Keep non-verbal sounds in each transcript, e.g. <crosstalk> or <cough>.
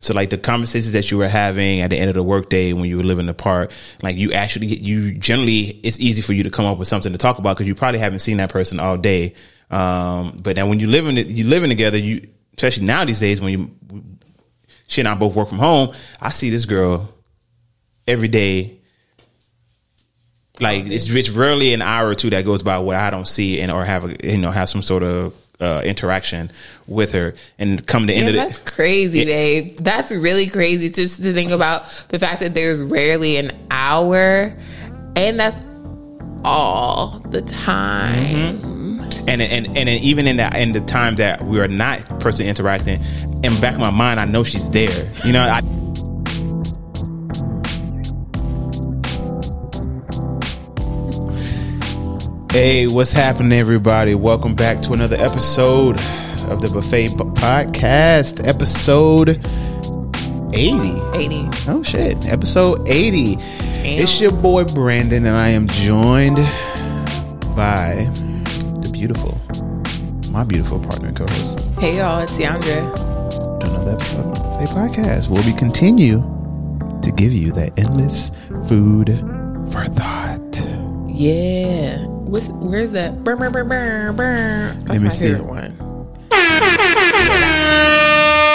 So like the conversations that you were having at the end of the workday when you were living apart, like you actually get you generally it's easy for you to come up with something to talk about because you probably haven't seen that person all day. Um, but then when you living you living together, you especially now these days when you she and I both work from home, I see this girl every day. Like it's it's rarely an hour or two that goes by where I don't see and or have a you know have some sort of uh, interaction with her and come to the end Yeah, of that's it. crazy, babe. That's really crazy just to think about the fact that there's rarely an hour and that's all the time. and and and then even in that in the time that we are not personally interacting, in the back of my mind, I know she's there. You know, I. Hey, what's happening, everybody? Welcome back to another episode of the Buffet Podcast, episode 80. 80. Oh shit, episode 80. It's your boy Brandon, and I am joined by the beautiful, my beautiful partner co-host Hey y'all, it's Yandra. to another episode of the Buffet Podcast, where we continue to give you that endless food for thought. Yeah. What's where's that? Burr, burr, burr, burr, burr. That's me my see. favorite one.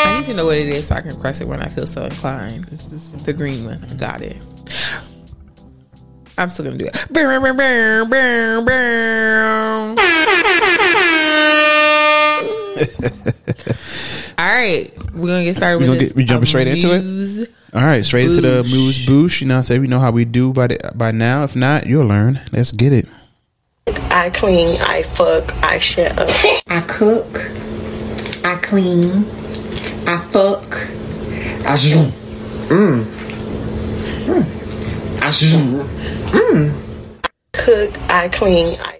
I need to know what it is so I can press it when I feel so inclined. The green one. Got it. I'm still gonna do it. Burr, burr, burr, burr, burr. <laughs> All right, we're gonna get started We're gonna this. get- we jumping straight into it? Amuse- All right, straight into the Bouche. moose boosh. You know, what I'm saying we know how we do by the, by now. If not, you'll learn. Let's get it. I clean, I fuck, I shut up. I cook, I clean, I fuck, I zoom. Mm. I zoom. Cook, I clean, I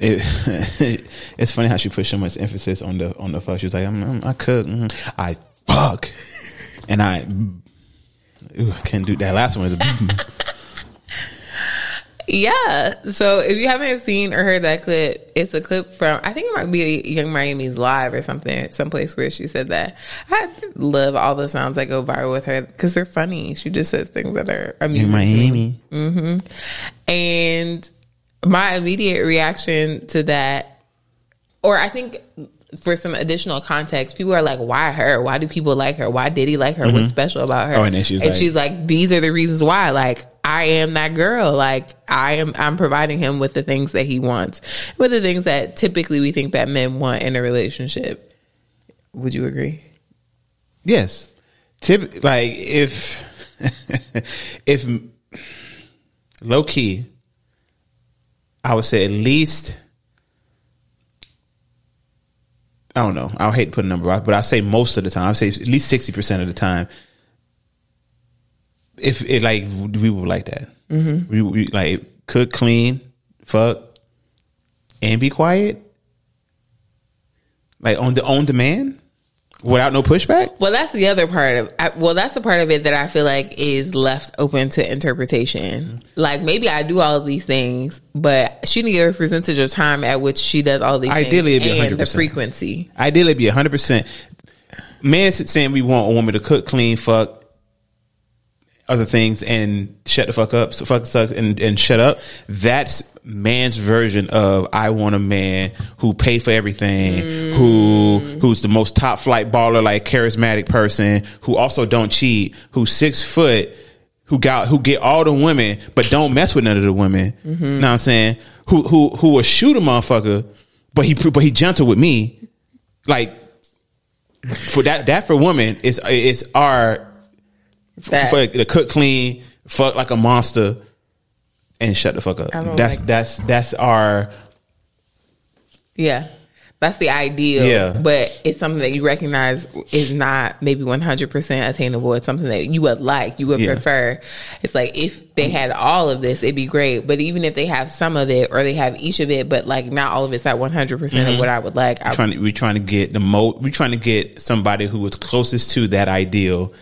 it, <laughs> it's funny how she put so much emphasis on the on the fuck. She was like, I'm, I'm, I cook, mhm. I fuck, and I, ooh, I can't do that. Last one was, Yeah. So if you haven't seen or heard that clip, it's a clip from I think it might be Yung Miami's live or something, someplace where she said that. I love all the sounds that go viral with her because they're funny. She just says things that are amusing. to me. Miami. Mm-hmm. And my immediate reaction to that, or I think for some additional context, people are like, why her? Why do people like her? Why did he like her? What's mm-hmm. special about her? Oh, and then she was like- she's like, these are the reasons why. Like, I am that girl. Like, I am, I'm providing him with the things that he wants, with the things that typically we think that men want in a relationship. Would you agree? Yes. Tip like if <laughs> if low key, I would say at least I don't know. I'll hate to put a number out, but I say most of the time. I say at least sixty percent of the time. If it like we would like that, mm-hmm. we, we like cook, clean, fuck, and be quiet, like on the on demand, without no pushback. Well, that's the other part of. I, well, that's the part of it that I feel like is left open to interpretation. Mm-hmm. Like maybe I do all of these things, but she need a percentage of time at which she does all these. Ideally, things it'd be and 100%. frequency. Ideally, it'd be hundred percent. Men saying we want a woman to cook, clean, fuck, other things, and shut the fuck up, so fuck, suck, and and shut up. That's man's version of I want a man who pay for everything, who who's the most top flight baller, like charismatic person, who also don't cheat, who's six foot. Who got who get all the women, but don't mess with none of the women. Mm-hmm. You know what I'm saying? Who who who will shoot a motherfucker, but he but he gentle with me. Like for that that for women is is our That- for the cook clean, fuck like a monster, and shut the fuck up. That's like- that's that's our Yeah, that's the ideal. Yeah. but it's something that you recognize is not maybe one hundred percent attainable. It's something that you would like, you would Yeah. prefer. It's like if they had all of this, it'd be great. But even if they have some of it, or they have each of it, but like not all of it's at one hundred percent Mm-hmm. of what I would like, I trying to we're trying to get the mo we're trying to get somebody who is closest to that ideal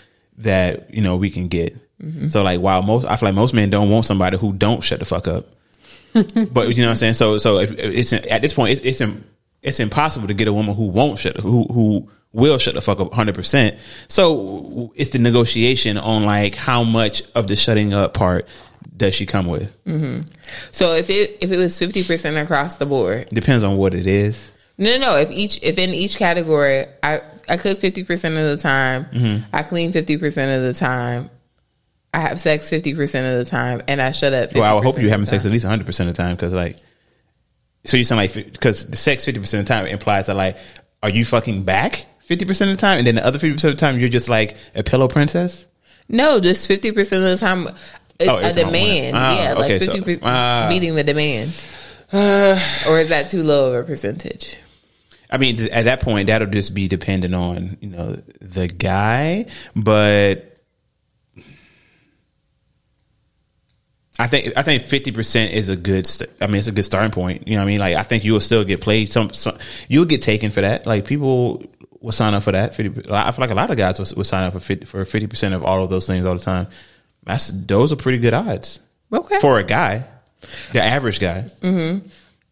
that you know we can get. Mm-hmm. So like while most I feel like most men don't want somebody who don't shut the fuck up. <laughs> but you know what I'm saying? So so if it's at this point it's it's it's impossible to get a woman who won't shut who who will shut the fuck up 100%. So it's the negotiation on like how much of the shutting up part does she come with? So if it if it was fifty percent across the board, Depends on what it is. no, no, no. If each if in each category, I I cook fifty percent of the time, Mm-hmm. I clean fifty percent of the time, I have sex fifty percent of the time, and I shut up. 50% Well, I would hope you're having sex at least 100% of the time because like, so you sound like, because the sex 50% of the time implies that like, are you fucking back 50% of the time? And then the other 50% of the time, you're just like a pillow princess? No, just fifty percent of the time. A, Oh, a every time I want it. demand, Ah, yeah, like okay, so- fifty percent ah. meeting the demand, Uh, <sighs> or is that too low of a percentage? I mean, at that point, that'll just be dependent on you know the guy, but I think I think fifty percent is a good. St- I mean, it's a good starting point. You know, what I mean, like I think you will still get played. Some, some you'll get taken for that. Like people will sign up for that. 50, I feel like a lot of guys will, will sign up for 50, for fifty percent of all of those things all the time. That's those are pretty good odds Okay. for a guy, the average guy. Mm-hmm.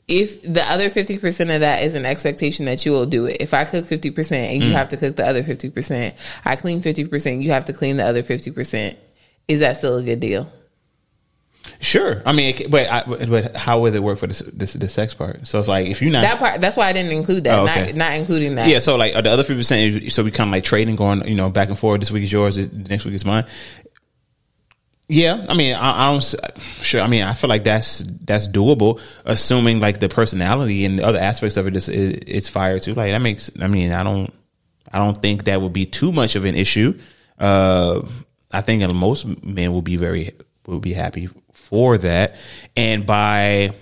If the other 50% of that is an expectation that you will do it. If I cook 50% and Mm. you have to cook the other 50%, I clean 50%, you have to clean the other 50%. Is that still a good deal? Sure, I mean, it- but I, but how would it work for the, the, the sex part? So it's like if you're not That part that's why I didn't include that. Oh, okay. Not not including that. Yeah, so like uh, the other fifty percent, so we kind of like trading, going you know back and forth. This week is yours, this- next week is mine. Yeah, I mean, I, I don't sure. I mean, I feel like that's that's doable, assuming like the personality and the other aspects of it is is, is fire too. Like that makes. I mean, I don't, I don't think that would be too much of an issue. Uh, I think most men will be very will be happy for that, and by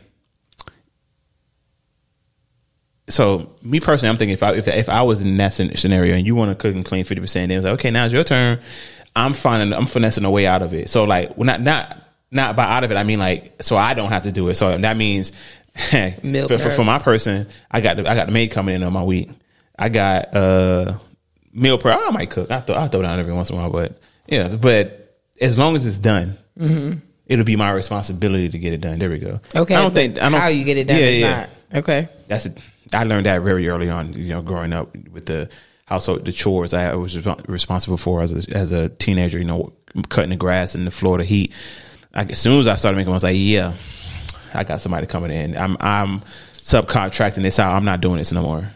so me personally, I'm thinking if I if, if I was in that scenario and you want to cook and clean fifty percent, then it's like okay, now it's your turn. I'm finding I'm finessing a way out of it. So like, well, not not not by out of it, I mean like so I don't have to do it. So that means <laughs> for, for, for my person, I got the, I got the maid coming in on my week. I got uh meal prep. I might cook. I throw I throw down every once in a while, but yeah. But as long as it's done, it'll be my responsibility to get it done. There we go. Okay. I don't think I don't, how you get it done Yeah, is yeah not. Okay. that's it. I learned that very early on. You know, growing up with the household, the chores I was responsible for as a, as a teenager. You know, cutting the grass in the Florida heat. I, as soon as I started making, I was like, yeah, I got somebody coming in. I'm I'm subcontracting this out. I'm not doing this no more.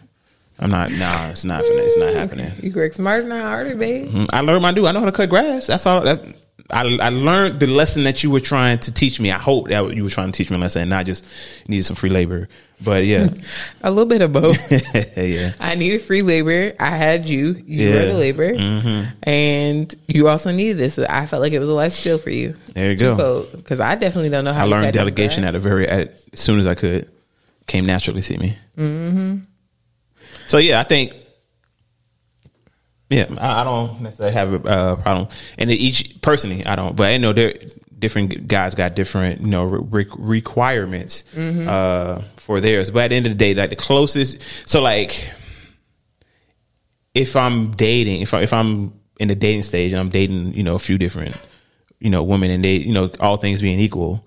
I'm not. Nah, it's not. It's not <laughs> happening. You work smarter, not harder, babe. Mm, I learned my do. I know how to cut grass. That's all. That I I learned the lesson that you were trying to teach me. I hope that you were trying to teach me a lesson, and not just needed some free labor. But yeah, <laughs> A little bit of both. <laughs> yeah. I needed free labor. I had you. You Yeah. Mm-hmm. were the labor, and you also needed this. I felt like it was a life skill for you. There you go. Because I definitely don't know how I learned delegation at a very at, as soon as I could. Came naturally to me. Mm-hmm. So yeah, I think. Yeah, I, I don't necessarily have a uh, problem, and each personally, I don't. But I know there different guys got different, you know, re- requirements uh, for theirs. But at the end of the day, like the closest, so like if I'm dating, if I, if I'm in the dating stage and I'm dating, you know, a few different, you know, women and they, you know, all things being equal,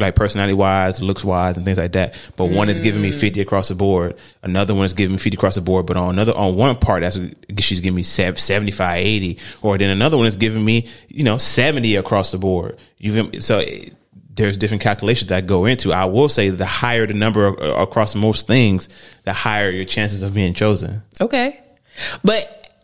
like personality wise, looks wise, and things like that. But one is giving me mm. fifty across the board, another one is giving me fifty across the board. But on another, on one part, that's she's giving me sev- 75, 80. or then another one is giving me, you know, seventy across the board. You so. It, there's different calculations that go into. I will say the higher the number uh, across most things, the higher your chances of being chosen. Okay. But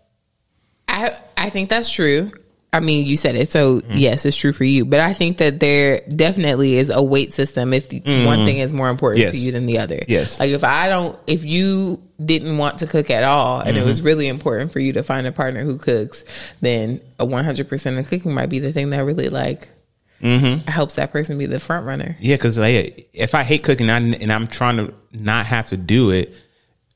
I I think that's true. I mean, you said it, so Mm-hmm. yes, it's true for you. But I think that there definitely is a weight system if the one thing is more important Mm-hmm. Yes. to you than the other. Yes. Like if I don't, if you didn't want to cook at all, and it Mm-hmm. was really important for you to find a partner who cooks, then a one hundred percent of cooking might be the thing that really like Mm-hmm. helps that person be the front runner. Yeah, because like, if I hate cooking and, I, and I'm trying to not have to do it,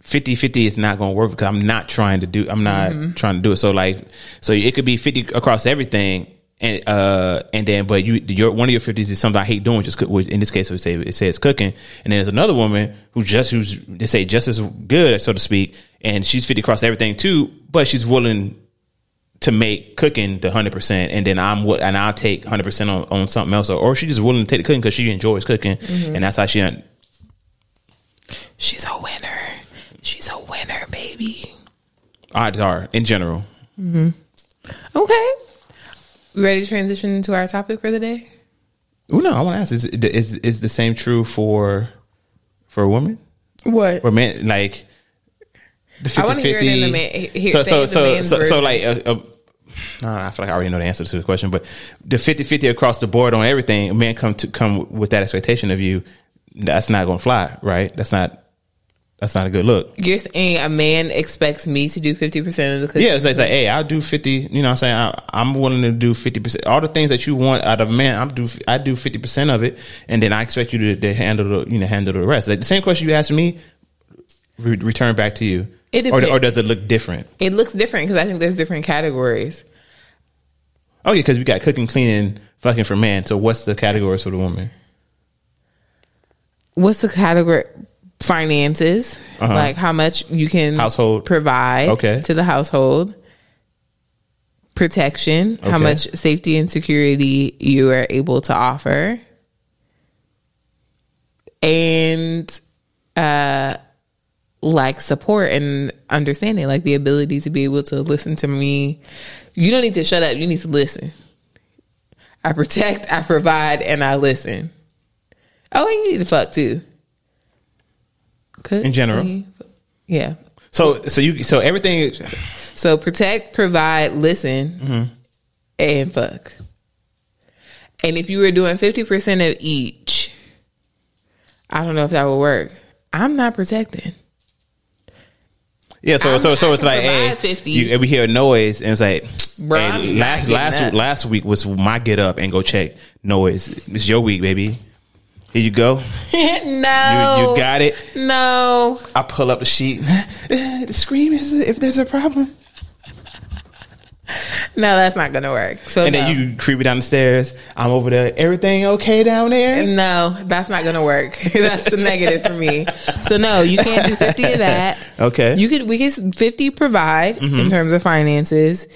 50 50 is not going to work because I'm not trying to do I'm not trying to do it. So like so it could be 50 across everything and uh and then but you your one of your 50s is something I hate doing just cook, in this case it say it says cooking and then there's another woman who just who's they say just as good so to speak and she's 50 across everything too but she's willing to make cooking the hundred percent, and then I'm what, and I'll take hundred percent on on something else, or, or she just willing to take the cooking because she enjoys cooking, and that's how she. She's winner. She's a winner, baby. Odds are in general. Mm-hmm. Okay. You ready to transition into our topic for the day? Oh no, I want to ask: is, is is the same true for for a woman What? or man? Like the I wanna hear it in the man- hear- so so it in the so so, so like a, a, I feel like I already know the answer to the question, but the 50-50 across the board on everything, a man come to come with that expectation of you. That's not going to fly, right? That's not that's not a good look. You're saying a man expects me to do 50% of the cooking? Yeah, it's like, it's like, hey, I'll do fifty. You know, what I'm saying I, I'm willing to do fifty percent. All the things that you want out of a man, I'm do I do fifty percent of it, and then I expect you to, to handle the you know handle the rest. Like the same question you asked me, re- return back to you, It or, or does it look different? It looks different because I think there's different categories. Oh yeah, because we got cooking, cleaning, fucking for man. So what's the categories for the woman? What's the category? Finances, Uh-huh. like how much you can Household. provide Okay. to the household. Protection, how much safety and security you are able to offer. And uh like support and understanding, like the ability to be able to listen to me. You don't need to shut up, you need to listen. I protect, I provide, and I listen. Oh, and you need to fuck too. Cook, In general. Yeah. So so you so everything. So protect, provide, listen, mm-hmm. and fuck. And if you were doing 50% of each, I don't know if that would work. I'm not protecting. Yeah, so I'm- so so it's like, hey, 50. you, we hear a noise, and it's like, Bruh, hey, last last up. last week was my get up and go check noise. It's your week, baby. Here you go. <laughs> You no. you got it. No. I pull up the sheet. <laughs> the scream is if there's a problem, No, that's not going to work. So and no. then you creep me down the stairs. I'm over there. Everything okay down there? No, that's not gonna work. <laughs> that's a negative for me. So no, you can't do fifty of that. Okay. Mm-hmm. You could we could fifty provide in terms of finances.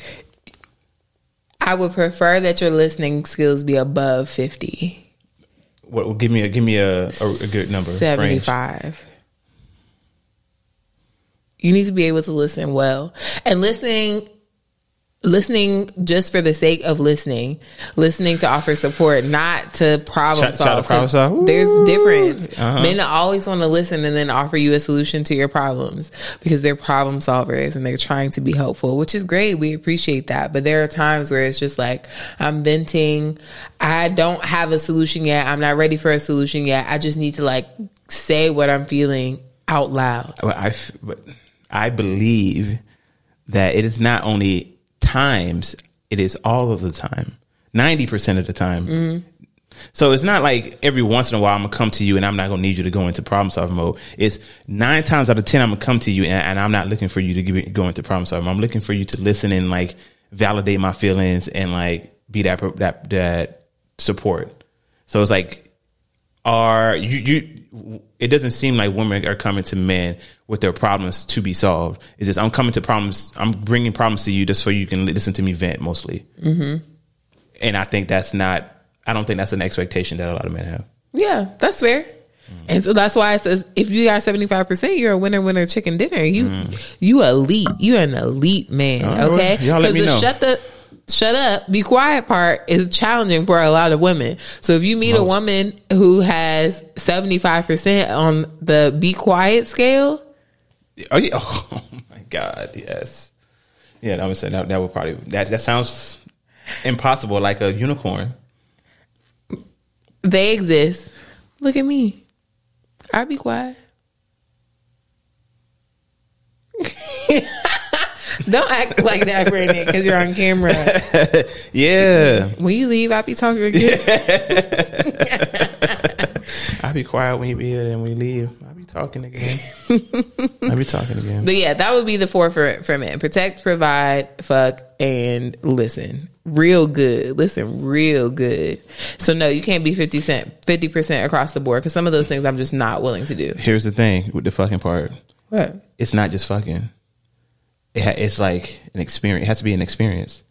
I would prefer that your listening skills be above fifty. What? Give me a give me a, a, a good number. Seventy five. You need to be able to listen well. And listening listening just for the sake of listening, listening to offer support, not to problem solve. out problem solve. There's a difference. Uh-huh. Men always want to listen and then offer you a solution to your problems because they're problem solvers and they're trying to be helpful, which is great. We appreciate that. But there are times where it's just like, I'm venting. I don't have a solution yet. I'm not ready for a solution yet. I just need to like say what I'm feeling out loud. Well, I, I believe that it is not only times, it is all of the time. 90% of the time. So it's not like every once in a while I'm gonna come to you and I'm not gonna need you to go into problem solving mode. It's nine times out of ten I'm gonna come to you and, and I'm not looking for you to go into problem solving. I'm looking for you to listen and like validate my feelings and like be that that that support. So it's like are you you it doesn't seem like women are coming to men with their problems to be solved it's just i'm coming to problems i'm bringing problems to you just so you can listen to me vent mostly mm-hmm. and i think that's not i don't think that's an expectation that a lot of men have Yeah, that's fair. And so that's why it says if you got seventy five percent, you're a winner, winner, chicken dinner. You you elite. You're an elite man. Mm. Okay, right. Let me the know. shut the shut up, be quiet part is challenging for a lot of women. So if you meet a woman who has seventy five percent on the be quiet scale, oh yeah <laughs> oh my god yes yeah i would say that, that would probably that that sounds impossible like a unicorn they exist. Look at me. I be quiet. <laughs> Don't act like that, Brandon, because you're on camera. <laughs> yeah When you leave, I'll be talking again. <laughs> i'll be quiet when you be here and when you leave i'll be talking again i'll be talking again But yeah, that would be the four for for men: protect, provide, fuck, and listen. Real good. Listen, real good. So no, you can't be fifty cent, fifty percent across the board because some of those things I'm just not willing to do. here's the thing with the fucking part What? it's not just fucking. It ha- it's like an experience. It has to be an experience.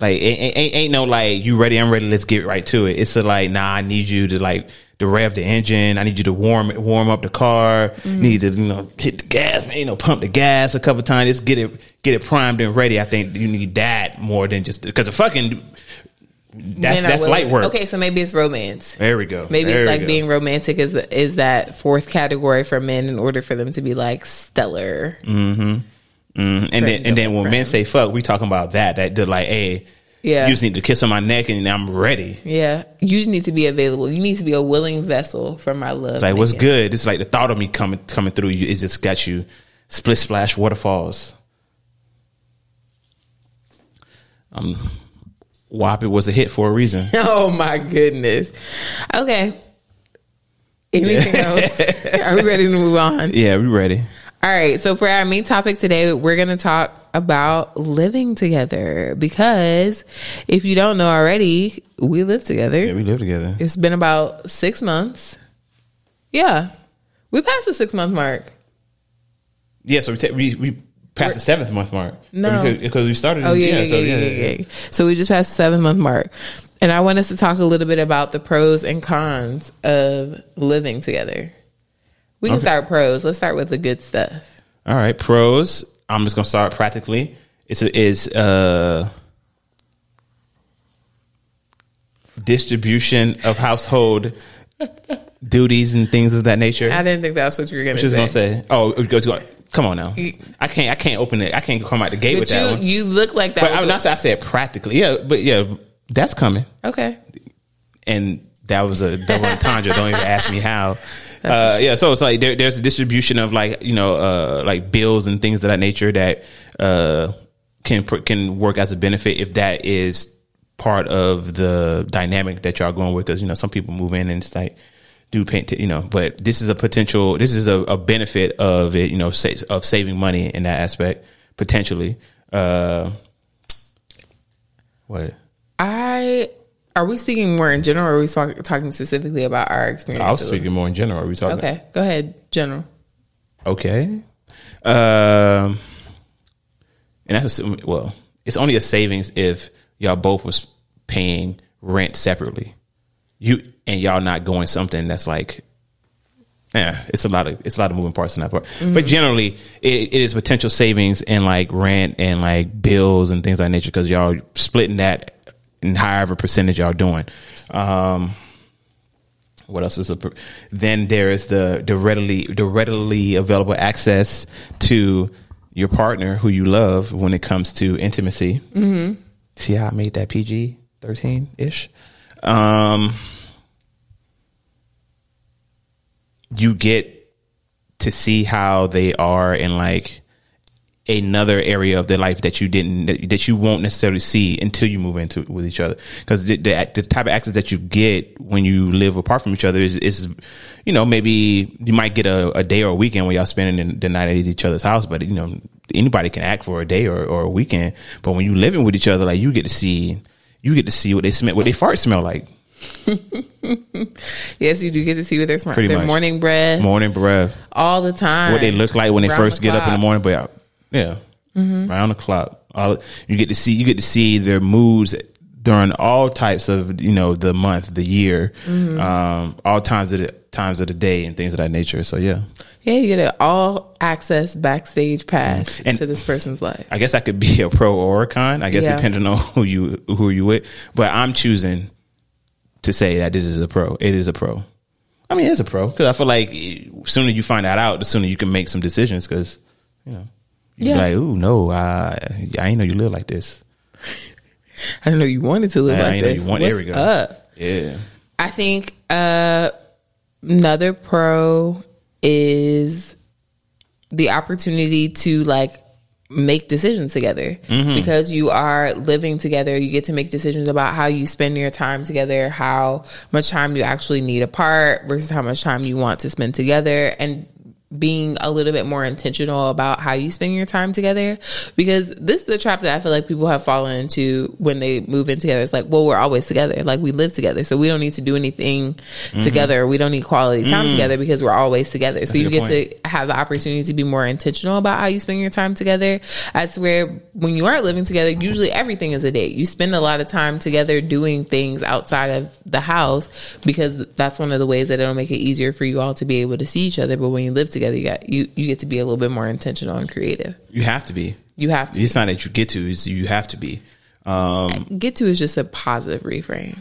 Like it, ain't, ain't no like you ready, I'm ready, let's get right to it. It's a like, nah, I need you to like to rev the engine. I need you to warm it, warm up the car. Mm. Need to you know hit the gas, you know, pump the gas a couple times. Just get it get it primed and ready. I think you need that more than just because the fucking that's that's willing light work. Okay, so maybe it's romance. There we go. Maybe There it's like go. being romantic is is that fourth category for men in order for them to be like stellar. Mhm. And then and then when men say fuck, we talking about that. That they're like, hey, Yeah. you just need to kiss on my neck and I'm ready. Yeah, you just need to be available. You need to be a willing vessel for my love. It's like, what's good? It's like the thought of me coming coming through you is just got you split splash waterfalls. Um, WAP it was a hit for a reason. <laughs> Oh my goodness. Okay. Anything else? <laughs> Are we ready to move on? Yeah, we're ready. All right. So for our main topic today, we're going to talk about living together because if you don't know already, we live together. Yeah, we live together. It's been about six months. Yeah. We passed the six month mark. Yeah, so we ta- we, we passed the seventh month mark. No. because, because we started. Oh in- yeah, yeah, so, yeah, yeah, yeah, So we just passed the seven month mark, and I want us to talk a little bit about the pros and cons of living together. We can Okay. start pros. Let's start with the good stuff. All right, pros. I'm just gonna start practically. It's a, is uh distribution of household <laughs> duties and things of that nature. I didn't think that's what you were gonna. was gonna say? Oh, it goes. Come on now. I can't. I can't open it. I can't come out the gate But with that you, one. you look like that. But I'm not. saying I said practically. Yeah, but yeah, that's coming. okay. and that was a double entendre. <laughs> Don't even ask me how. Uh, yeah, so it's like there, there's a distribution of like you know uh, like bills and things of that nature that uh, can can work as a benefit if that is part of the dynamic that y'all going with because you know some people move in and it's like do paint you know but this is a potential this is a, a benefit of it you know sa- of saving money in that aspect potentially uh what I are we speaking more in general, or are we talk, talking specifically about our experience? I was speaking more in general. Are we talking? Okay, go ahead, general. Okay. Um, and that's assuming, well, it's only a savings if y'all both was paying rent separately. You and y'all not going something that's like, yeah, it's a lot of it's a lot of moving parts in that part. But generally, it, it is potential savings in like rent and like bills and things like nature because y'all splitting that in however percentage y'all doing. Um, what else is a then there is the the readily the readily available access to your partner who you love when it comes to intimacy. Mm-hmm. See how I made that PG thirteen ish. Um, you get to see how they are in like another area of their life that you didn't that, that you won't necessarily see until you move into with each other. Because the, the the type of access that you get when you live apart from each other is, is you know maybe you might get a, a day or a weekend when y'all spending the, the night at each other's house but you know anybody can act for a day or, or a weekend. But when you living with each other like you get to see you get to see what they smell what they fart smell like <laughs> Yes, you do get to see what their smart, Pretty their much. morning breath morning breath all the time. what they look like when they Round first the get up in the morning. But yeah, round the clock. All you get to see, you get to see their moods during all types of you know the month, the year, Mm-hmm. um, all times of the times of the day, and things of that nature. So yeah, Yeah, you get an all access backstage pass And- to this person's life. I guess I could be a pro or a con. I guess Yeah. depending on who you who you with. But I'm choosing to say that this is a pro. It is a pro. I mean, it's a pro because I feel like eh, sooner you find that out, the sooner you can make some decisions. Because you know, you Yeah. like, "Ooh, no, I I ain't know you live like this." I didn't know you wanted to live I like know this. you want. What's There we go. up? Yeah, I think uh, another pro is the opportunity to like make decisions together Mm-hmm. because you are living together. You get to make decisions about how you spend your time together, how much time you actually need apart versus how much time you want to spend together, and being a little bit more intentional about how you spend your time together because this is the trap that I feel like people have fallen into when they move in together. It's like, well, we're always together. Like we live together. So we don't need to do anything together. We don't need quality time together because we're always together. so you get to have the opportunity to be more intentional about how you spend your time together. As where when you aren't living together, usually everything is a date. You spend a lot of time together doing things outside of the house because that's one of the ways that it'll make it easier for you all to be able to see each other. But when you live together, you got you you get to be a little bit more intentional and creative. You have to be. You have to It's not that you get to. Is you have to be. Um, get to is just a positive reframe.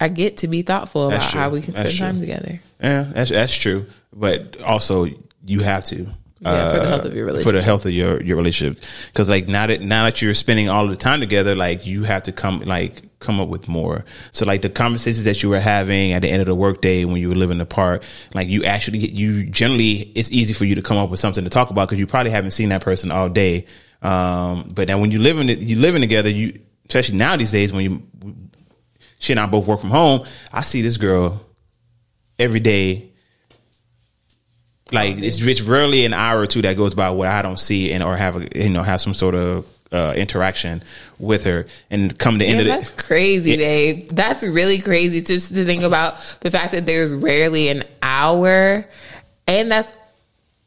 I get to be thoughtful about true. how we can spend time together. yeah, that's that's true. But also, you have to. Yeah, for the health of your relationship. For the health of your your relationship, because like now that now that you're spending all the time together, like you have to come like come up with more. So like the conversations that you were having at the end of the workday when you were living apart, like you actually get you generally it's easy for you to come up with something to talk about because you probably haven't seen that person all day. Um, but now when you living you living together, you especially now these days when you she and I both work from home, I see this girl every day. Like it's it's rarely an hour or two that goes by where I don't see and or have a you know have some sort of uh, interaction with her and come to the end of the that's crazy, babe. That's really crazy just to think about the fact that there's rarely an hour, and that's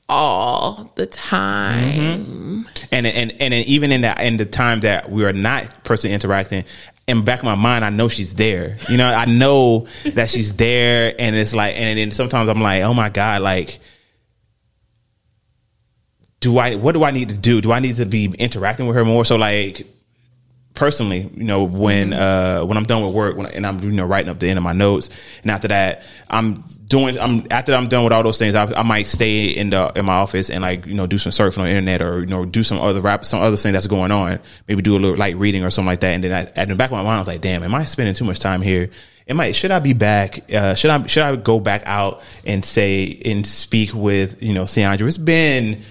all the time. and and and even in that in the time that we are not personally interacting in the back of my mind i know she's there you know i know that she's there and it's like and then sometimes i'm like oh my god like do i what do i need to do do i need to be interacting with her more so like personally, you know, when uh when I'm done with work when, and I'm you know writing up the end of my notes, and after that, I'm doing I'm after I'm done with all those things, I, I might stay in the in my office and like you know do some surfing on the internet or you know do some other rap some other thing that's going on, maybe do a little light reading or something like that, and then I, at the back of my mind, I was like, damn, am I spending too much time here? Am I should I be back? Uh, should I should I go back out and say and speak with you know Sandra? It's been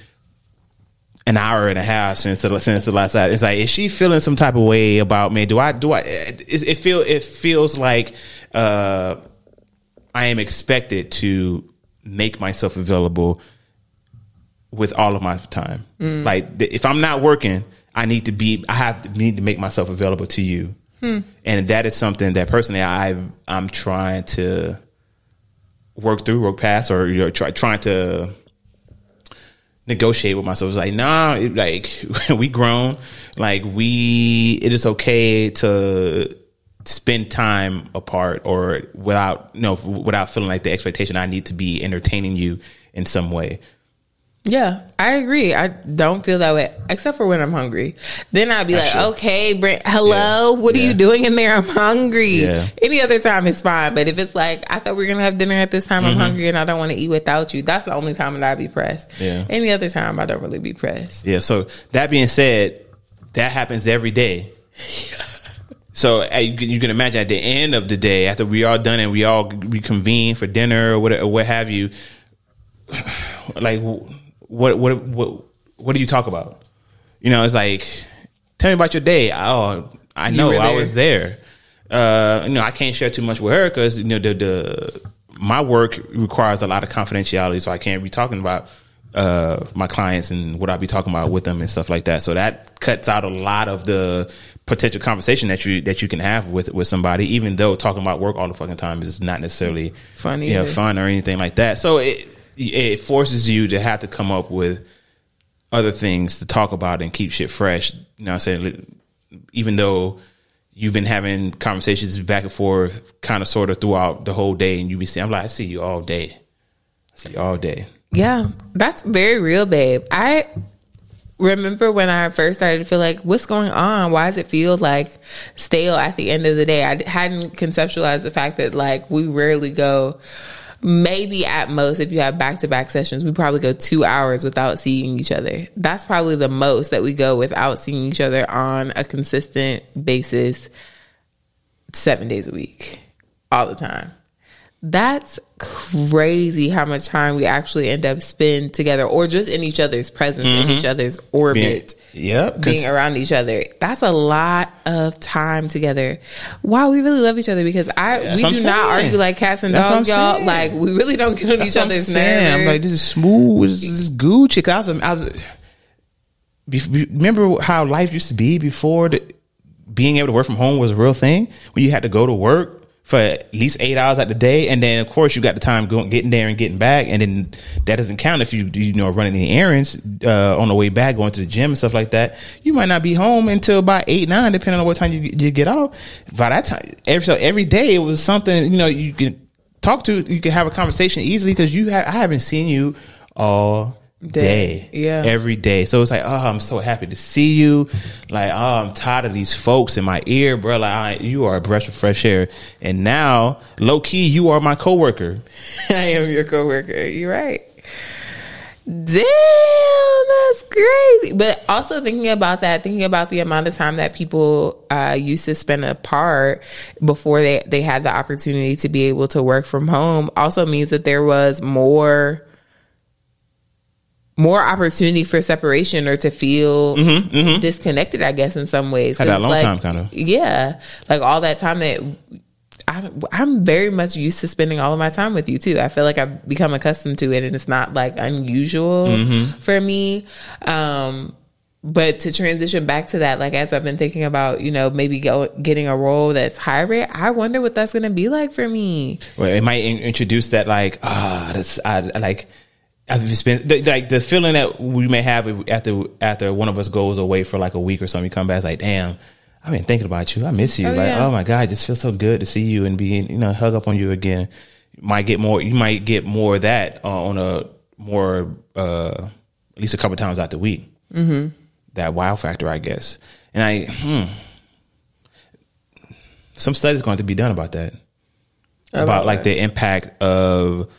an hour and a half since the, since the last time. It's like, is she feeling some type of way about me? Do I do I? It, it feel it feels like uh, I am expected to make myself available with all of my time. Like th- if I'm not working, I need to be. I have to need to make myself available to you, and that is something that personally I I'm trying to work through, work past, or you know, try, trying to negotiate with myself. It's like, nah, it- like <laughs> we grown. Like we, it is okay to spend time apart or without, no, without feeling like the expectation I need to be entertaining you in some way. Yeah, I agree. I don't feel that way, except for when I'm hungry. Then I'd be That's like, true. okay, Brent, hello, Yeah. what are Yeah. you doing in there? I'm hungry. Yeah. Any other time is fine. But if it's like, I thought we were going to have dinner at this time, Mm-hmm. I'm hungry and I don't want to eat without you, that's the only time that I'd be pressed. Yeah. Any other time, I don't really be pressed. Yeah. So that being said, that happens every day. <laughs> So uh, you can, you can imagine at the end of the day, after we all done and we all reconvene for dinner or what, or what have you, <sighs> like what what what what do you talk about? You know, it's like tell me about your day. Oh, I know I was there. Uh, you know, I can't share too much with her because you know the the my work requires a lot of confidentiality, so I can't be talking about uh my clients and what I'll be talking about with them and stuff like that. So that cuts out a lot of the potential conversation that you that you can have with with somebody, even though talking about work all the fucking time is not necessarily funny, you know, fun or anything like that. So it it forces you to have to come up with other things to talk about and keep shit fresh. You know what I'm saying? Even though you've been having conversations back and forth kind of sort of throughout the whole day and you be saying, I'm like, I see you all day. I see you all day. Yeah, that's very real, babe. I remember when I first started to feel like, what's going on? Why does it feel like stale at the end of the day? I hadn't conceptualized the fact that like we rarely go. Maybe at most, if you have back to back sessions, we probably go two hours without seeing each other. That's probably the most that we go without seeing each other on a consistent basis, seven days a week, all the time. That's crazy how much time we actually end up spend together or just in each other's presence, in mm-hmm. each other's orbit. Yep, being around each other. That's a lot of time together. Wow, we really love each other because I That's we do I'm not argue like cats and That's dogs, y'all. saying. Like we really don't get on That's each I'm other's saying. nerves. I'm like, this is smooth. This is Gucci. 'Cause I was, I was. be- Remember how life used to be before the, being able to work from home was a real thing. When you had to go to work for at least eight hours out the day, and then of course you got the time going, getting there and getting back, and then that doesn't count if you you know running any errands uh, on the way back, going to the gym and stuff like that. You might not be home until about eight nine, depending on what time you you get off. By that time, every so every day it was something you know you can talk to, you can have a conversation easily because you have I haven't seen you all day, yeah. every day. So it's like, oh, I'm so happy to see you. Like, oh, I'm tired of these folks in my ear, bro. Like, I, you are a breath of fresh air. And now, low key, you are my coworker. <laughs> I am your coworker. You're right. Damn, that's great. But also thinking about that, thinking about the amount of time that people uh, used to spend apart before they, they had the opportunity to be able to work from home also means that there was more more opportunity for separation or to feel disconnected, I guess, in some ways. Mm-hmm, Had that long like, time, kinda. Yeah. Like all that time that I, I'm very much used to spending all of my time with you too. I feel like I've become accustomed to it and it's not like unusual Mm-hmm. for me. Um, but to transition back to that, like as I've been thinking about, you know, maybe go, getting a role that's hybrid, I wonder what that's going to be like for me. Well, it might in- introduce that, like, ah, that's, I, I like, I've spent, the- like, the feeling that we may have after, after one of us goes away for like a week or something, you come back, it's like, damn, I've been thinking about you. I miss you. Oh, like, yeah. oh my God, it just feels so good to see you and be, you know, hug up on you again. You might get more, you might get more of that uh, on a more, uh, at least a couple of times out the week. Mm-hmm. That wow factor, I guess. And I, hmm, some studies going to be done about that about, About like what? the impact of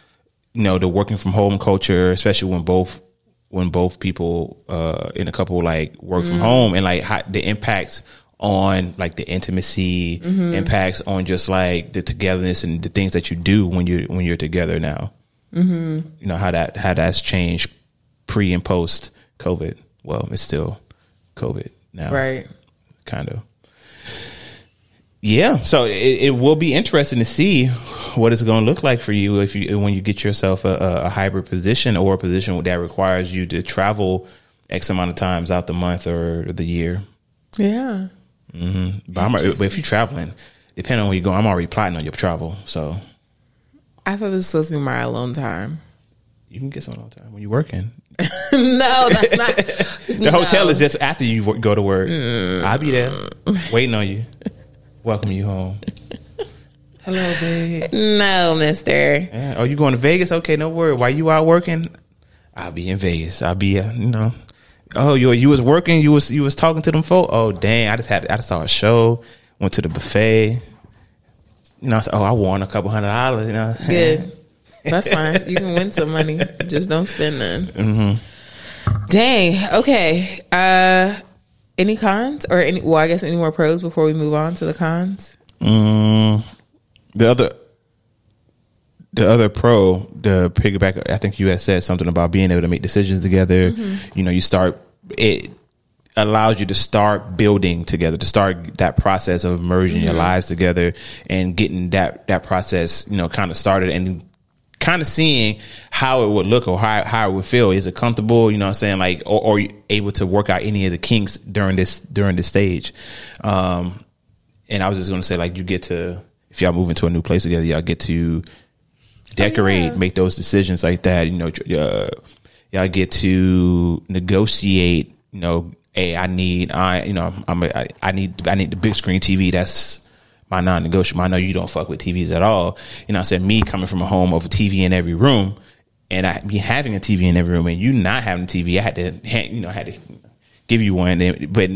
you know the working from home culture, especially when both when both people uh in a couple like work Mm. from home and like how, the impacts on like the intimacy Mm-hmm. impacts on just like the togetherness and the things that you do when you when you're together now mm-hmm. you know how that how that's changed pre and post covid well it's still covid now Right. kind of. Yeah, so it, it will be interesting to see what it's going to look like for you if you when you get yourself a, a, hybrid position or a position that requires you to travel x amount of times out the month or the year. Yeah. Mm-hmm. But, I'm, but if you're traveling, depending on where you go, I'm already plotting on your travel, so I thought this was supposed to be my alone time. you can get some all the time when you're working. <laughs> no, that's not. <laughs> <laughs> The hotel is just after you go to work. Mm. I'll be there waiting on you, welcome you home. <laughs> Hello, babe. No, mister. Yeah. Oh, you going to Vegas? Okay, no worry. While you out working, I'll be in Vegas. I'll be, uh, you know. Oh, you you was working. You was you was talking to them folk. Oh, dang! I just had I just saw a show. Went to the buffet. You know, I said, oh, I won a couple hundred dollars. You know, Good. <laughs> That's fine. You can win some money. Just don't spend none. Mm-hmm. Dang. Okay. Uh any cons or any well, I guess any more pros before we move on to the cons? Mm, the other, the other pro, the piggyback. I think you had said something about being able to make decisions together. You know, you start it allows you to start building together, to start that process of merging your lives together and getting that that process, you know, kind of started and kind of seeing how it would look or how, how it would feel. Is it comfortable? You know what I'm saying? Like, or, or you able to work out any of the kinks during this, during this stage. Um, and I was just going to say, like, you get to, if y'all move into a new place together, y'all get to decorate, yeah. make those decisions like that. You know, uh, y'all get to negotiate, you know, hey, I need, I, you know, I'm, a, I, I need, I need the big screen TV. That's, my non-negotiable. I know you don't fuck with TVs at all. You know, I said me coming from a home of a TV in every room, and I be having a TV in every room, and you not having a TV. I had to, you know, I had to give you one. But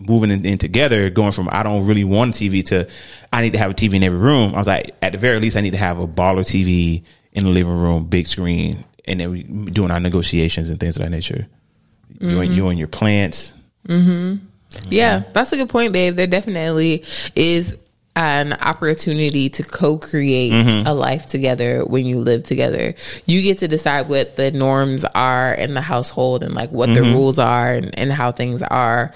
moving in, in together, going from I don't really want a TV to I need to have a TV in every room. I was like, at the very least, I need to have a baller TV in the living room, big screen, and then we doing our negotiations and things of that nature. You and mm-hmm. you and your plants. Mm-hmm. Yeah, that's a good point, babe. There definitely is an opportunity to co-create Mm-hmm. a life together when you live together. You get to decide what the norms are in the household and like what the Mm-hmm. rules are and, and how things are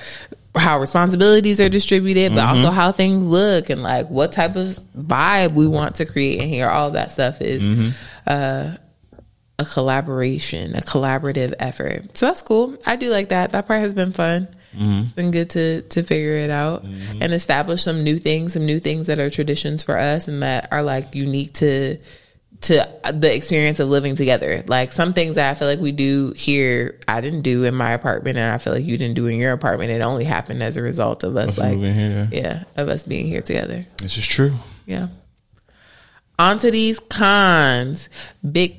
how responsibilities are distributed, but Mm-hmm. also how things look and like what type of vibe we want to create in here. All that stuff is Mm-hmm. uh, a collaboration, a collaborative effort. So that's cool. I do like that. That part has been fun. Mm-hmm. It's been good to to figure it out and establish some new things, some new things that are traditions for us and that are like unique to to the experience of living together. Like some things that I feel like we do here, I didn't do in my apartment, and I feel like you didn't do in your apartment. It only happened as a result of us, like, moving here. yeah, of us being here together. This is true. Yeah. On to these cons. Big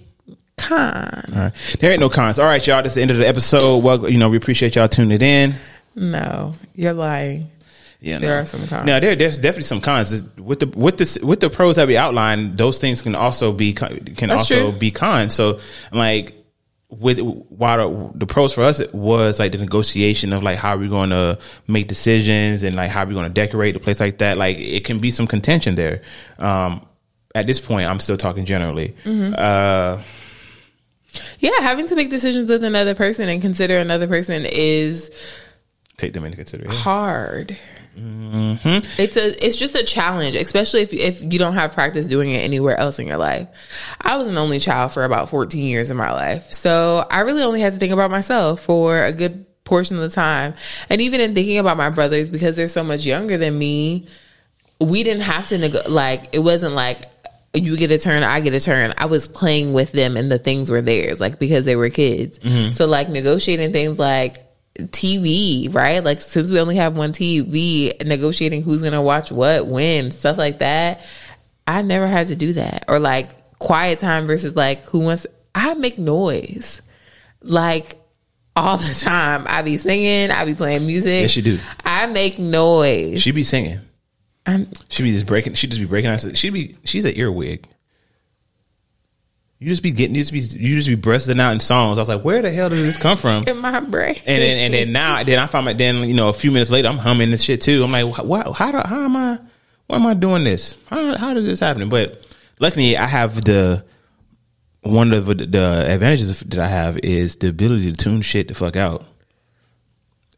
con. All right. There ain't no cons. All right, y'all. This is the end of the episode. Well, you know, we appreciate y'all tuning in. No, you're lying. Yeah, There no. are some cons. No, there, there's definitely some cons with the with the with the pros that we outlined. Those things can also be can That's also true. be cons. So, like with while the, the pros for us was like the negotiation of like how we're going to make decisions and like how we're going to decorate the place like that. Like it can be some contention there. Um, at this point, I'm still talking generally. Mm-hmm. Uh, Yeah, having to make decisions with another person and consider another person is take them into consideration. hard. Mm-hmm. It's a it's just a challenge, especially if if you don't have practice doing it anywhere else in your life. I was an only child for about 14 years in my life. So, I really only had to think about myself for a good portion of the time. And even in thinking about my brothers because they're so much younger than me, we didn't have to neg- like it wasn't like you get a turn, I get a turn. I was playing with them and the things were theirs, like because they were kids. So like negotiating things like TV, right? Like since we only have one TV, negotiating who's gonna watch what, when, stuff like that. I never had to do that. Or like quiet time versus like who wants I make noise. Like all the time. I be singing, I be playing music. Yes, you do. I make noise. She be singing. I'm, She be just breaking. She just be breaking out. She be. She's an earwig. You just be getting. You just be. You just be bursting out in songs. I was like, where the hell did this come from? <laughs> in my brain. And then and then now then I found out. Then you know a few minutes later I'm humming this shit too. I'm like, what? How do? How am I? Why am I doing this? How how did this happen? But luckily I have the one of the, the advantages that I have is the ability to tune shit the fuck out.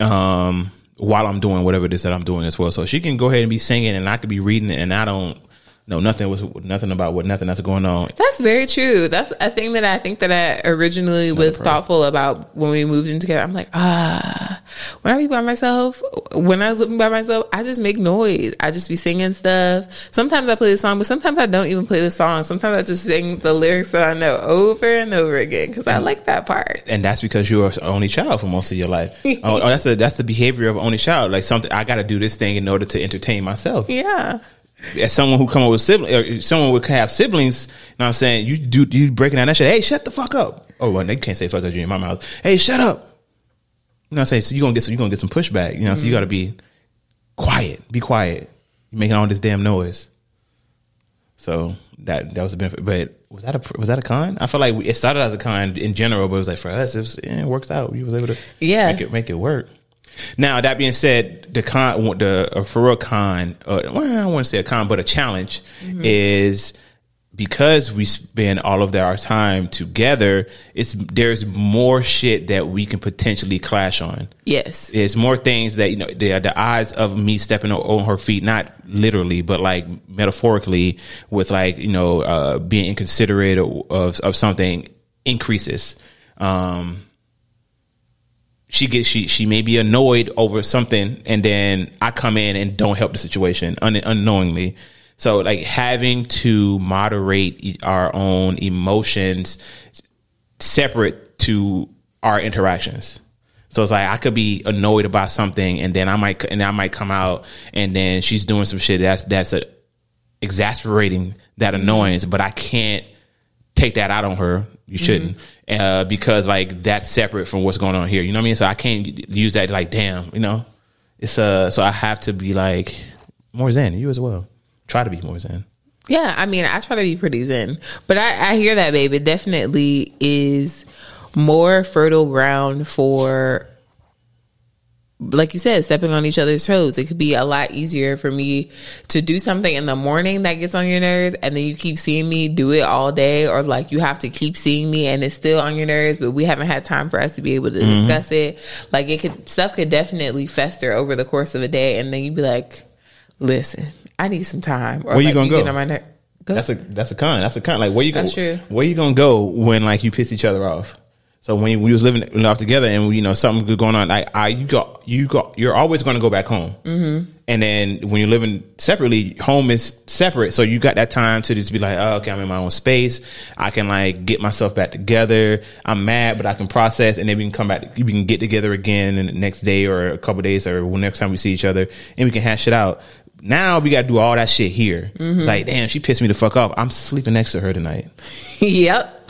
Um, while I'm doing whatever it is that I'm doing as well. So she can go ahead and be singing, and I could be reading it, and I don't know nothing was nothing about what nothing that's going on. That's very true. That's a thing that I think that I originally was thoughtful about when we moved in together. I'm like, ah, when I be by myself, when I was living by myself, I just make noise. I just be singing stuff. Sometimes I play the song, but sometimes I don't even play the song. Sometimes I just sing the lyrics that I know over and over again because I like that part. and that's because you're an only child for most of your life. <laughs> oh, oh, that's the that's the behavior of only child. Like something I got to do this thing in order to entertain myself. Yeah. As someone who come up with siblings, or uh, someone would have siblings, you know what I'm saying you do you breaking down that shit. Hey, shut the fuck up. Oh, well, they can't say fuck because you're in my mouth. Hey, shut up. You know what I'm saying? So you're gonna get some, you gonna get some pushback. You know, so you mm. got to be quiet. Be quiet. You're making all this damn noise. So that that was a benefit. But was that a was that a con? I feel like we, it started as a con in general, but it was like for us, it, was, it works out. You was able to Yeah. make it make it work. Now that being said, the con the uh, for real con, uh, well, I don't want to say a con, but a challenge is because we spend all of the, our time together. It's there's more shit that we can potentially clash on Yes. there's more things that you know the the eyes of me stepping on, on her feet not literally but like metaphorically with like you know uh being inconsiderate of of something increases um she gets she she may be annoyed over something and then I come in and don't help the situation un, unknowingly so like having to moderate our own emotions separate to our interactions. So it's like I could be annoyed about something, and then I might and I might come out, and then she's doing some shit that's that's a, exasperating that annoyance, but I can't take that out on her. You shouldn't, uh, because like that's separate from what's going on here. You know what I mean? So I can't use that like, damn, you know. It's uh, so I have to be like more zen. You as well. Try to be more zen. Yeah, I mean, I try to be pretty zen, but I, I hear that, babe. It definitely is more fertile ground for like you said, stepping on each other's toes. It could be a lot easier for me to do something in the morning that gets on your nerves, and then you keep seeing me do it all day, or like you have to keep seeing me and it's still on your nerves, but we haven't had time for us to be able to mm-hmm. discuss it. Like it could stuff could definitely fester over the course of a day, and then you'd be like, "Listen, I need some time." Or Where you like, gonna go? on my ner- go. That's a that's a con. That's a con. Like where you go? That's true. Where you gonna go when like you piss each other off? So when we was living off together and you know something good going on, like I you got you got you're always gonna go back home. Mm-hmm. And then when you're living separately, home is separate. So you got that time to just be like, oh, okay, I'm in my own space. I can like get myself back together. I'm mad, but I can process, and then we can come back. We can get together again in the next day or a couple days or next time we see each other, and we can hash it out. Now we got to do all that shit here. It's like, damn, she pissed me the fuck off. I'm sleeping next to her tonight. <laughs> yep.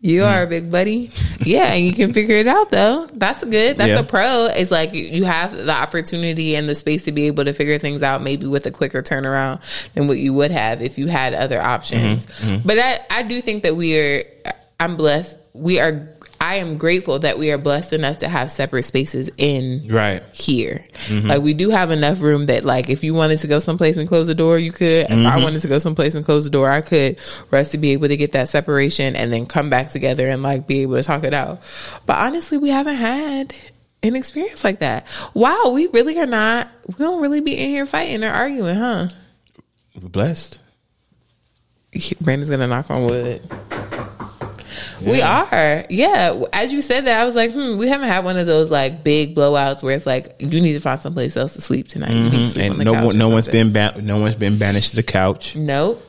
You Mm. are a big buddy. Yeah, and you can figure it out though. That's good. That's Yeah. a pro. It's like you- have the opportunity and the space to be able to figure things out maybe with a quicker turnaround than what you would have if you had other options. Mm-hmm, But I, I do think that we are I'm blessed. We are I am grateful that we are blessed enough to have separate spaces in Right. here. Mm-hmm. Like we do have enough room that like if you wanted to go someplace and close the door, you could. If I mm-hmm. wanted to go someplace and close the door, I could. For us to be able to get that separation and then come back together and like be able to talk it out. But honestly, we haven't had an experience like that. Wow, we really are not. We don't really be in here fighting or arguing, huh? Blessed. Brandon's gonna knock on wood. We are, yeah. As you said that, I was like, hmm, we haven't had one of those like big blowouts where it's like you need to find someplace else to sleep tonight. To sleep And no one, no one's been ba- no one's been banished to the couch. Nope.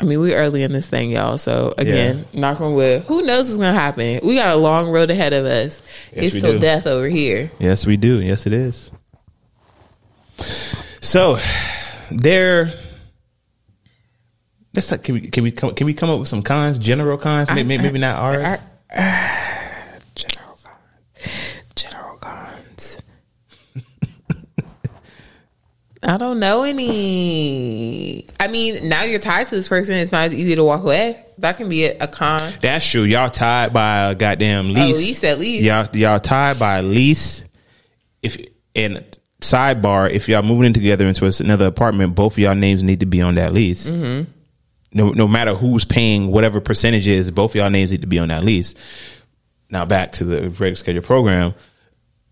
I mean, we're early in this thing, y'all. So again, knock on wood. Who knows what's gonna happen? We got a long road ahead of us. Yes, it's still do. death over here. Yes, we do. Yes, it is. So, there. Let's like, can we can we come can we come up with some cons, general cons? Maybe, maybe not ours. <sighs> General cons. General cons. <laughs> I don't know any. I mean, now you're tied to this person. It's not as easy to walk away. That can be a, a con. That's true. Y'all tied by a goddamn lease. lease at least. Y'all y'all tied by a lease. If and sidebar, if y'all moving in together into another apartment, both of y'all names need to be on that lease. Mm-hmm. No, no matter who's paying whatever percentage is, both of y'all names need to be on that lease. Now back to the regular schedule program.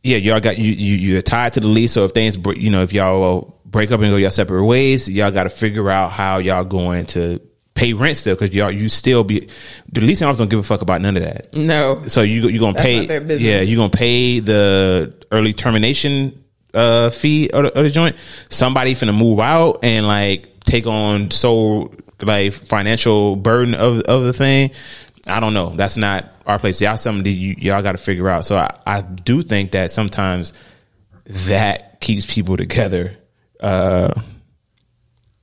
Yeah, y'all got you. You you're tied to the lease. So if things, you know, if y'all break up and go your separate ways, y'all got to figure out how y'all going to pay rent still because y'all you still be the leasing office don't give a fuck about none of that. No. So you you gonna That's pay? not their business. Yeah, you gonna pay the early termination uh, fee of the, of the joint. Somebody finna move out and like take on so like financial burden of of the thing. I don't know. That's not our place. Y'all something that you, y'all got to figure out. So I, I do think that sometimes that keeps people together. Uh,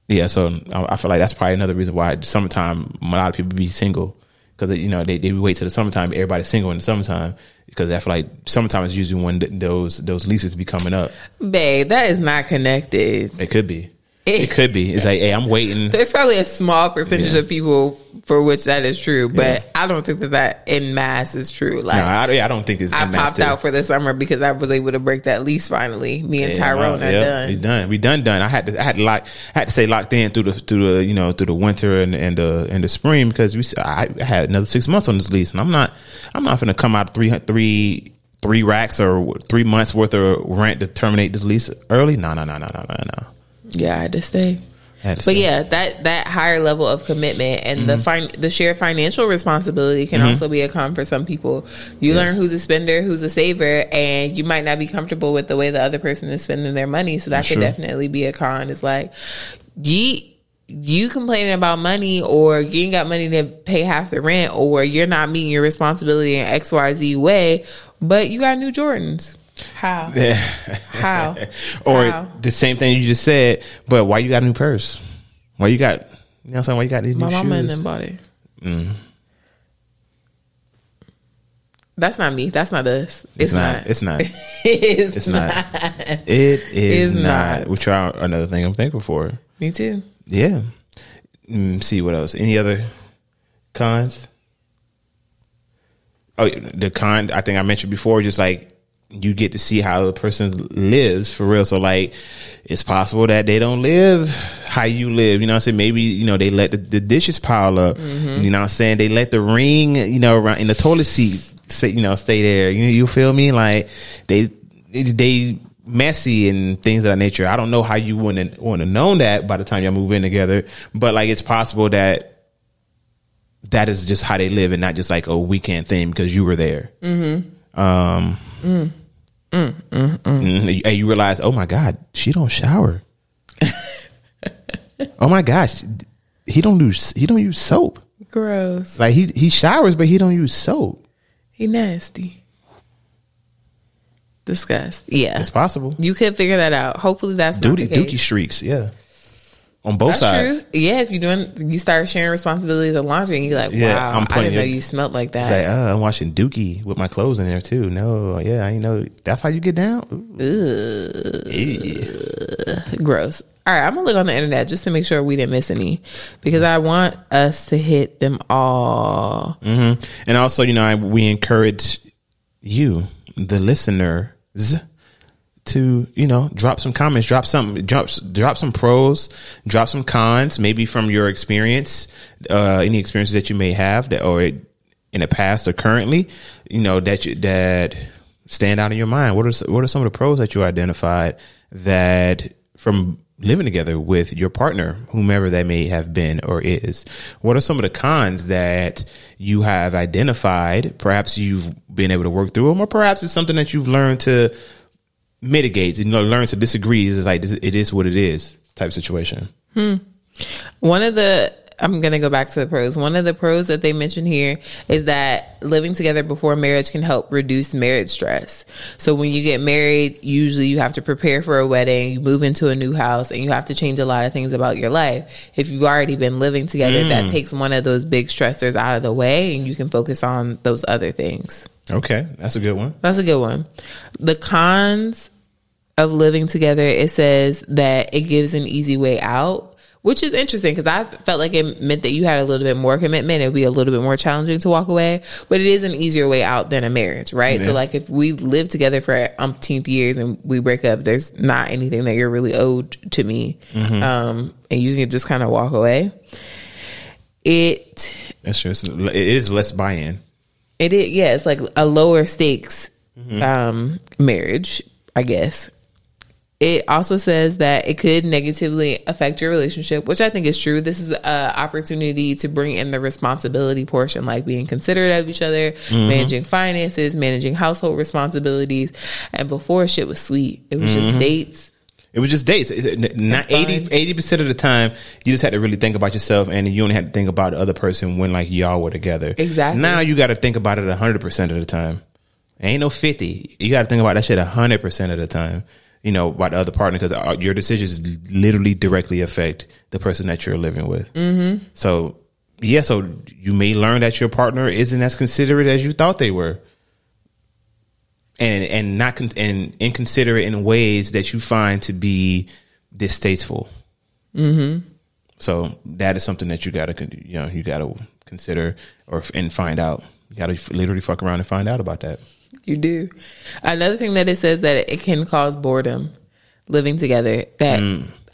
yeah, so I, I feel like that's probably another reason why summertime a lot of people be single because you know they, they wait till the summertime. Everybody's single in the summertime because I feel like summertime is usually when th- those those leases be coming up. Babe, that is not connected. It could be. It could be. It's like, hey, I'm waiting. There's probably a small percentage Yeah. of people for which that is true, but I don't think that that in mass is true. Like No, I, yeah, I don't think it's. I popped too. out for the summer because I was able to break that lease finally. Me and Yeah, uh, Tyrone wow, are yeah, We done. done. We done. Done. I had to. I had to lock. I had to say locked in through the through the you know through the winter and and the and the spring because we. I I had another six months on this lease, and I'm not. I'm not going to come out three three three racks or three months worth of rent to terminate this lease early. No, no, no, no, no, no, no. Yeah, I had to stay. Had to But stay. yeah, that that higher level of commitment and the mm-hmm. fin- the shared financial responsibility can mm-hmm. also be a con for some people. You learn who's a spender, who's a saver, and you might not be comfortable with the way the other person is spending their money. So that could true. definitely be a con. It's like you you complaining about money or you ain't got money to pay half the rent or you're not meeting your responsibility in XYZ way, but you got new Jordans. How? <laughs> How? <laughs> or How? the same thing you just said, but why you got a new purse? Why you got? You know what I'm saying? Why you got these My new mama and shoes? them bought it. That's not me. That's not us. It's, It's not. not. It's not. <laughs> it's, It's not. not. It is It's not. not. Which are another thing I'm thankful for. Me too. Yeah. Mm, see what else? Any other cons? Oh, the con I think I mentioned before, just like you get to see how the person lives for real. So like, it's possible that they don't live how you live. You know what I'm saying? Maybe, you know, they let the, the dishes pile up. You know what I'm saying? They let the ring, you know, around in the toilet seat, say, you know, stay there. You, you feel me? Like they, they messy and things of that nature. I don't know how you wouldn't wouldn't have known that by the time y'all move in together, but like it's possible that that is just how they live and not just like a weekend thing because you were there. Mm-hmm. Um, mm, Mm, mm, mm. and you realize, oh my god, she don't shower. <laughs> oh my gosh, he don't use he don't use soap. Gross. Like he he showers, but he don't use soap. He nasty. Disgust. Yeah. It's possible. You could figure that out. Hopefully that's not Duty the case. dookie streaks, yeah, on both That's sides. true. Yeah, if you're doing, you start sharing responsibilities of laundry, and you're like, Yeah, wow, I'm I didn't know you smelled like It's like, that. uh, I'm watching Dookie with my clothes in there too. No, yeah, I know. That's how you get down. Yeah. Gross. All right, I'm gonna look on the internet just to make sure we didn't miss any, because I want us to hit them all. And also, you know, I, we encourage you, the listeners, to you know drop some comments, drop some drop drop some pros, drop some cons, maybe from your experience, uh, any experiences that you may have that or in the past or currently, you know that you, that stand out in your mind. What are what are some of the pros that you identified that from living together with your partner, whomever that may have been or is. What are some of the cons that you have identified? Perhaps you've been able to work through them, or perhaps it's something that you've learned to mitigate, you know, learn to disagree. It's like, it is what it is type situation. Hmm. One of the I'm gonna go back to the pros. One of the pros that they mentioned here is that living together before marriage can help reduce marriage stress. So when you get married, usually you have to prepare for a wedding, you move into a new house, and you have to change a lot of things about your life. If you've already been living together, that hmm. takes one of those big stressors out of the way, and you can focus on those other things. Okay. That's a good one. That's a good one. The cons of living together, it says that it gives an easy way out, which is interesting because I felt like it meant that you had a little bit more commitment. It would be a little bit more challenging to walk away, but it is an easier way out than a marriage, right? So, like, if we live together for umpteenth years and we break up, there's not anything that you're really owed to me. Um, and you can just kind of walk away. It That's true. it is less buy in. It is, yeah, it's like a lower stakes mm-hmm. um, marriage, I guess. It also says that it could negatively affect your relationship, which I think is true. This is an opportunity to bring in the responsibility portion, like being considerate of each other, mm-hmm. managing finances, managing household responsibilities. And before, shit was sweet. It was just mm-hmm. dates. It was just dates. Not 80 percent of the time, you just had to really think about yourself, and you only had to think about the other person when like y'all were together. Exactly. Now you got to think about it hundred percent of the time. Ain't no fifty. You got to think about that shit hundred percent of the time. You know about the other partner because your decisions literally directly affect the person that you're living with. Mm-hmm. So yeah, so you may learn that your partner isn't as considerate as you thought they were and and not con- and inconsiderate in ways that you find to be distasteful. Mm-hmm. So that is something that you gotta you know you gotta consider or and find out. You gotta f- literally fuck around and find out about that. You do. Another thing that it says that it can cause boredom living together. That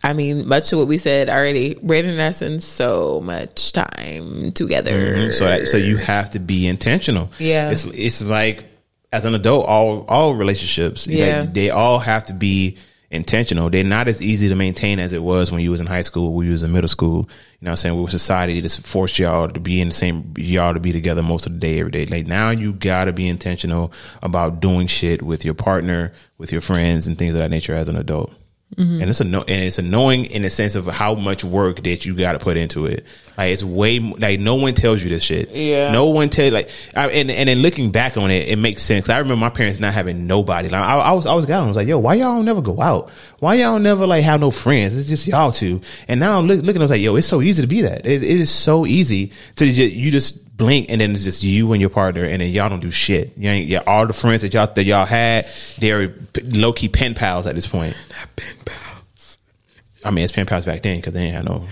I mean, much to what we said already. Brandon and I spend so much time together. So so you have to be intentional. Yeah. it's it's like as an adult, all all relationships, like, they all have to be intentional. They're not as easy to maintain as it was when you was in high school, when you was in middle school. You know what I'm saying? With society just forced y'all to be in the same y'all to be together most of the day every day. Like now you gotta be intentional about doing shit with your partner, with your friends and things of that nature as an adult. Mm-hmm. And it's a no, and it's annoying in the sense of how much work that you got to put into it. Like it's way like no one tells you this shit. Yeah. no one tell like, I, and and then looking back on it, it makes sense. I remember my parents not having nobody. Like I, I was, I was got. I was like, yo, why y'all never go out? Why y'all never like have no friends? It's just y'all two. And now I'm look, looking, I was like, yo, it's so easy to be that. It, it is so easy to just you just blink and then it's just you and your partner and then y'all don't do shit. You ain't, yeah, all the friends that y'all that y'all had, they're low key pen pals at this point. Not pen pals. I mean, it's pen pals back then because they ain't had no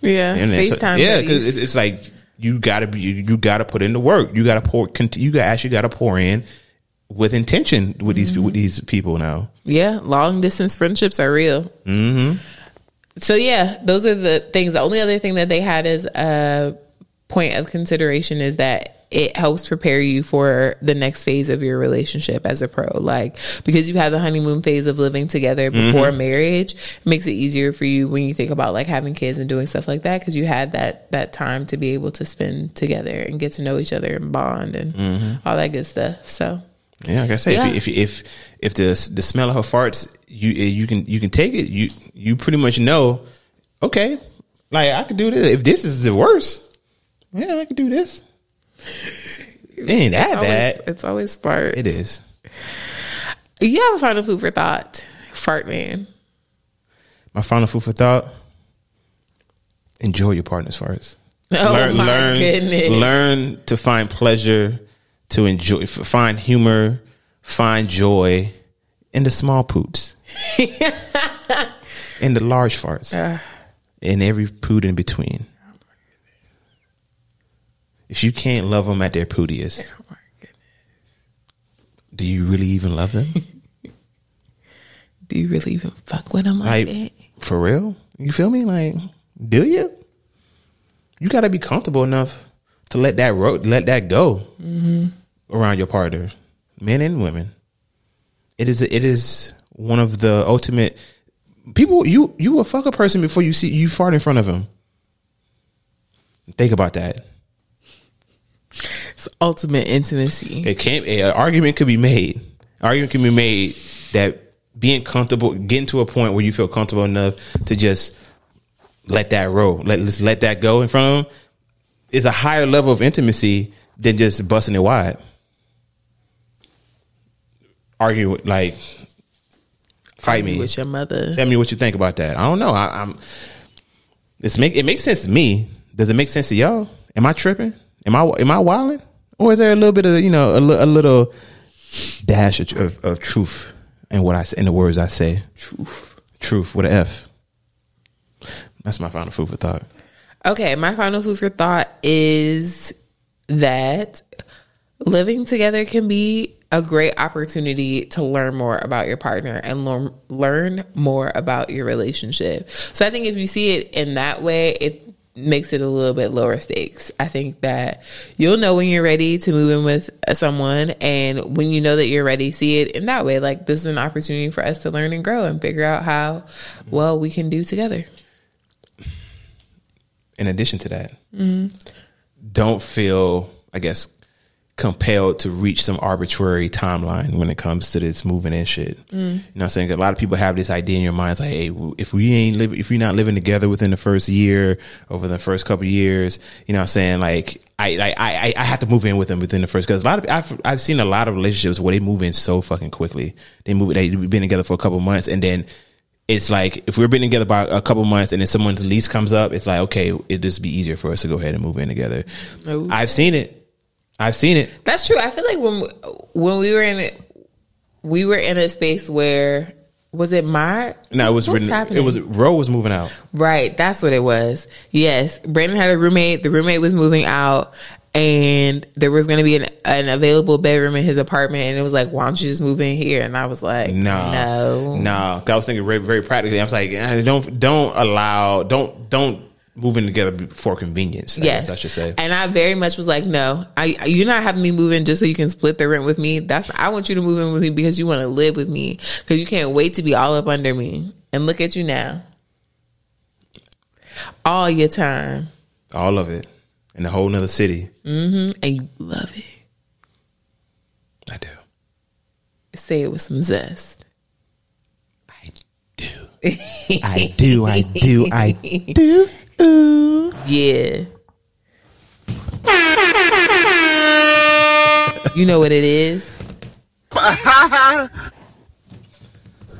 Yeah, internet. So- FaceTime. yeah, because it's, it's like you gotta be, you, you gotta put in the work. You gotta pour. cont- You got actually gotta pour in with intention with these with these people now. Yeah, long distance friendships are real. Mm-hmm. So yeah, those are the things. The only other thing that they had is a point of consideration is that it helps prepare you for the next phase of your relationship as a pro. Like because you have the honeymoon phase of living together mm-hmm. before marriage, it makes it easier for you when you think about like having kids and doing stuff like that because you had that that time to be able to spend together and get to know each other and bond and mm-hmm. all that good stuff. So Yeah, like I say, Yeah. if, if if if the the smell of her farts, you eh, you can you can take it. You you pretty much know. Okay, like I could do this. If this is the worst, yeah, I could do this. It ain't that it's always, bad. it's always fart. It is. You have a final food for thought, fart man. My final food for thought: enjoy your partner's farts. Oh my goodness. learn to find pleasure, to enjoy, find humor, find joy in the small poots, <laughs> in the large farts, uh. in every poot in between. If you can't love them at their pootiest, <laughs> Oh do you really even love them? <laughs> Do you really even fuck with them like, like that? for real? You feel me? Like, do you? You got to be comfortable enough to let that ro- let that go mm-hmm. around your partner, men and women. It is it is one of the ultimate people. You you will fuck a person before you see you fart in front of him. Think about that. It's ultimate intimacy. It can't. An argument could be made. Argument can be made that being comfortable, getting to a point where you feel comfortable enough to just let that roll, let just let that go in front of them, is a higher level of intimacy than just busting it wide. Argue with- like, fight me. with your mother. Tell me what you think about that. I don't know. I, I'm. It's make it makes sense to me. Does it make sense to y'all? Am I tripping? Am I am I wilding? Or is there a little bit of you know a, a little dash of, of, of truth in what I in the words I say? Truth, truth with an F. That's my final food for thought. Okay, my final food for thought is that living together can be a great opportunity to learn more about your partner and learn learn more about your relationship. So I think if you see it in that way, it makes it a little bit lower stakes. I think that you'll know when you're ready to move in with someone and when you know that you're ready, see it in that way. Like this is an opportunity for us to learn and grow and figure out how well we can do together. in addition to that, mm-hmm. don't feel, I guess, compelled to reach some arbitrary timeline when it comes to this moving and shit. Mm. You know what I'm saying? A lot of people have this idea in your minds like, hey, if we ain't live, if we're not living together within the first year, over the first couple of years, you know what I'm saying? Like, I, I, I, I have to move in with them within the first, cause a lot of, I've, I've seen a lot of relationships where they move in so fucking quickly. They move, they've been together for a couple of months and then it's like if we're been together by a couple months and then someone's lease comes up, it's like okay, it'd just be easier for us to go ahead and move in together. Ooh. I've seen it. I've seen it. That's true. I feel like when when we were in it, we were in a space where was it my No, it was written. happening? It was Roe was moving out. right? That's what it was. Yes, Brandon had a roommate. The roommate was moving out, and there was going to be an, an available bedroom in his apartment. And it was like, why don't you just move in here? And I was like, No, no, no. I was thinking very, very practically. I was like, eh, don't, don't allow, don't, don't move in together for convenience. I Yes, guess I should say. And I very much was like, no, I you're not having me move in just so you can split the rent with me. That's I want you to move in with me because you want to live with me because you can't wait to be all up under me. And look at you now, all your time, All of it in a whole nother city. mm-hmm. and you love it. I do. Say it with some zest. I do. I do. I do. I <laughs> do. Ooh. Yeah. you know what it is.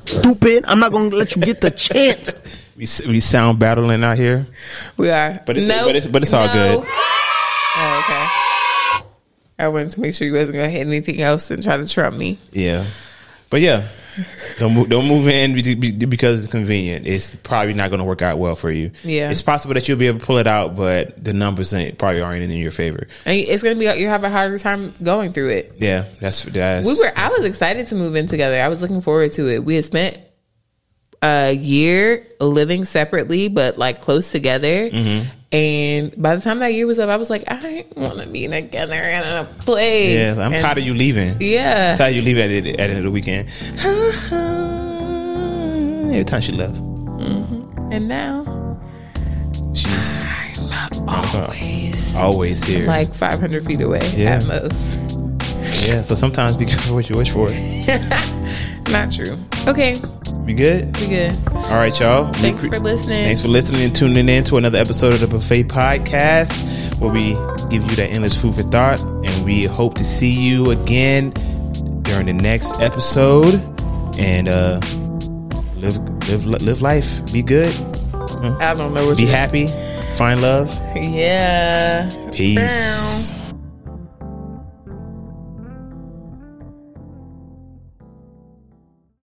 Stupid. I'm not gonna let you get the chance. We we sound battling out here. We are, But it's- Nope. but it's- but it's all good. Oh, okay. I wanted to make sure you wasn't gonna hit anything else and try to trump me. Yeah. But yeah, Don't move, don't move in be- be- because it's convenient. It's probably not going to work out well for you. Yeah. it's possible that you'll be able to pull it out, but the numbers ain't, probably aren't in your favor. And it's gonna be you have a harder time going through it. Yeah, that's that's. We were. I was excited to move in together. I was looking forward to it. We had spent a year living separately, but like close together. Mm-hmm. And by the time that year was up, I was like, I want to be together in a place. Yeah, I'm And- tired of you leaving. Yeah. tired of you leaving at the, at the end of the weekend. <sighs> Every time she left, mm-hmm. And now she's always always here. like 500 feet away Yeah. at most. yeah, so sometimes be careful what you wish for. <laughs> Not true. Okay, Be good. we good. All right, y'all. Thanks for listening. Thanks for listening and tuning in to another episode of the Buffet Podcast, where we give you that endless food for thought, and we hope to see you again during the next episode. And uh, live, live, live life. Be good. I don't know what Be happy. Find love. Yeah. Peace. Bow.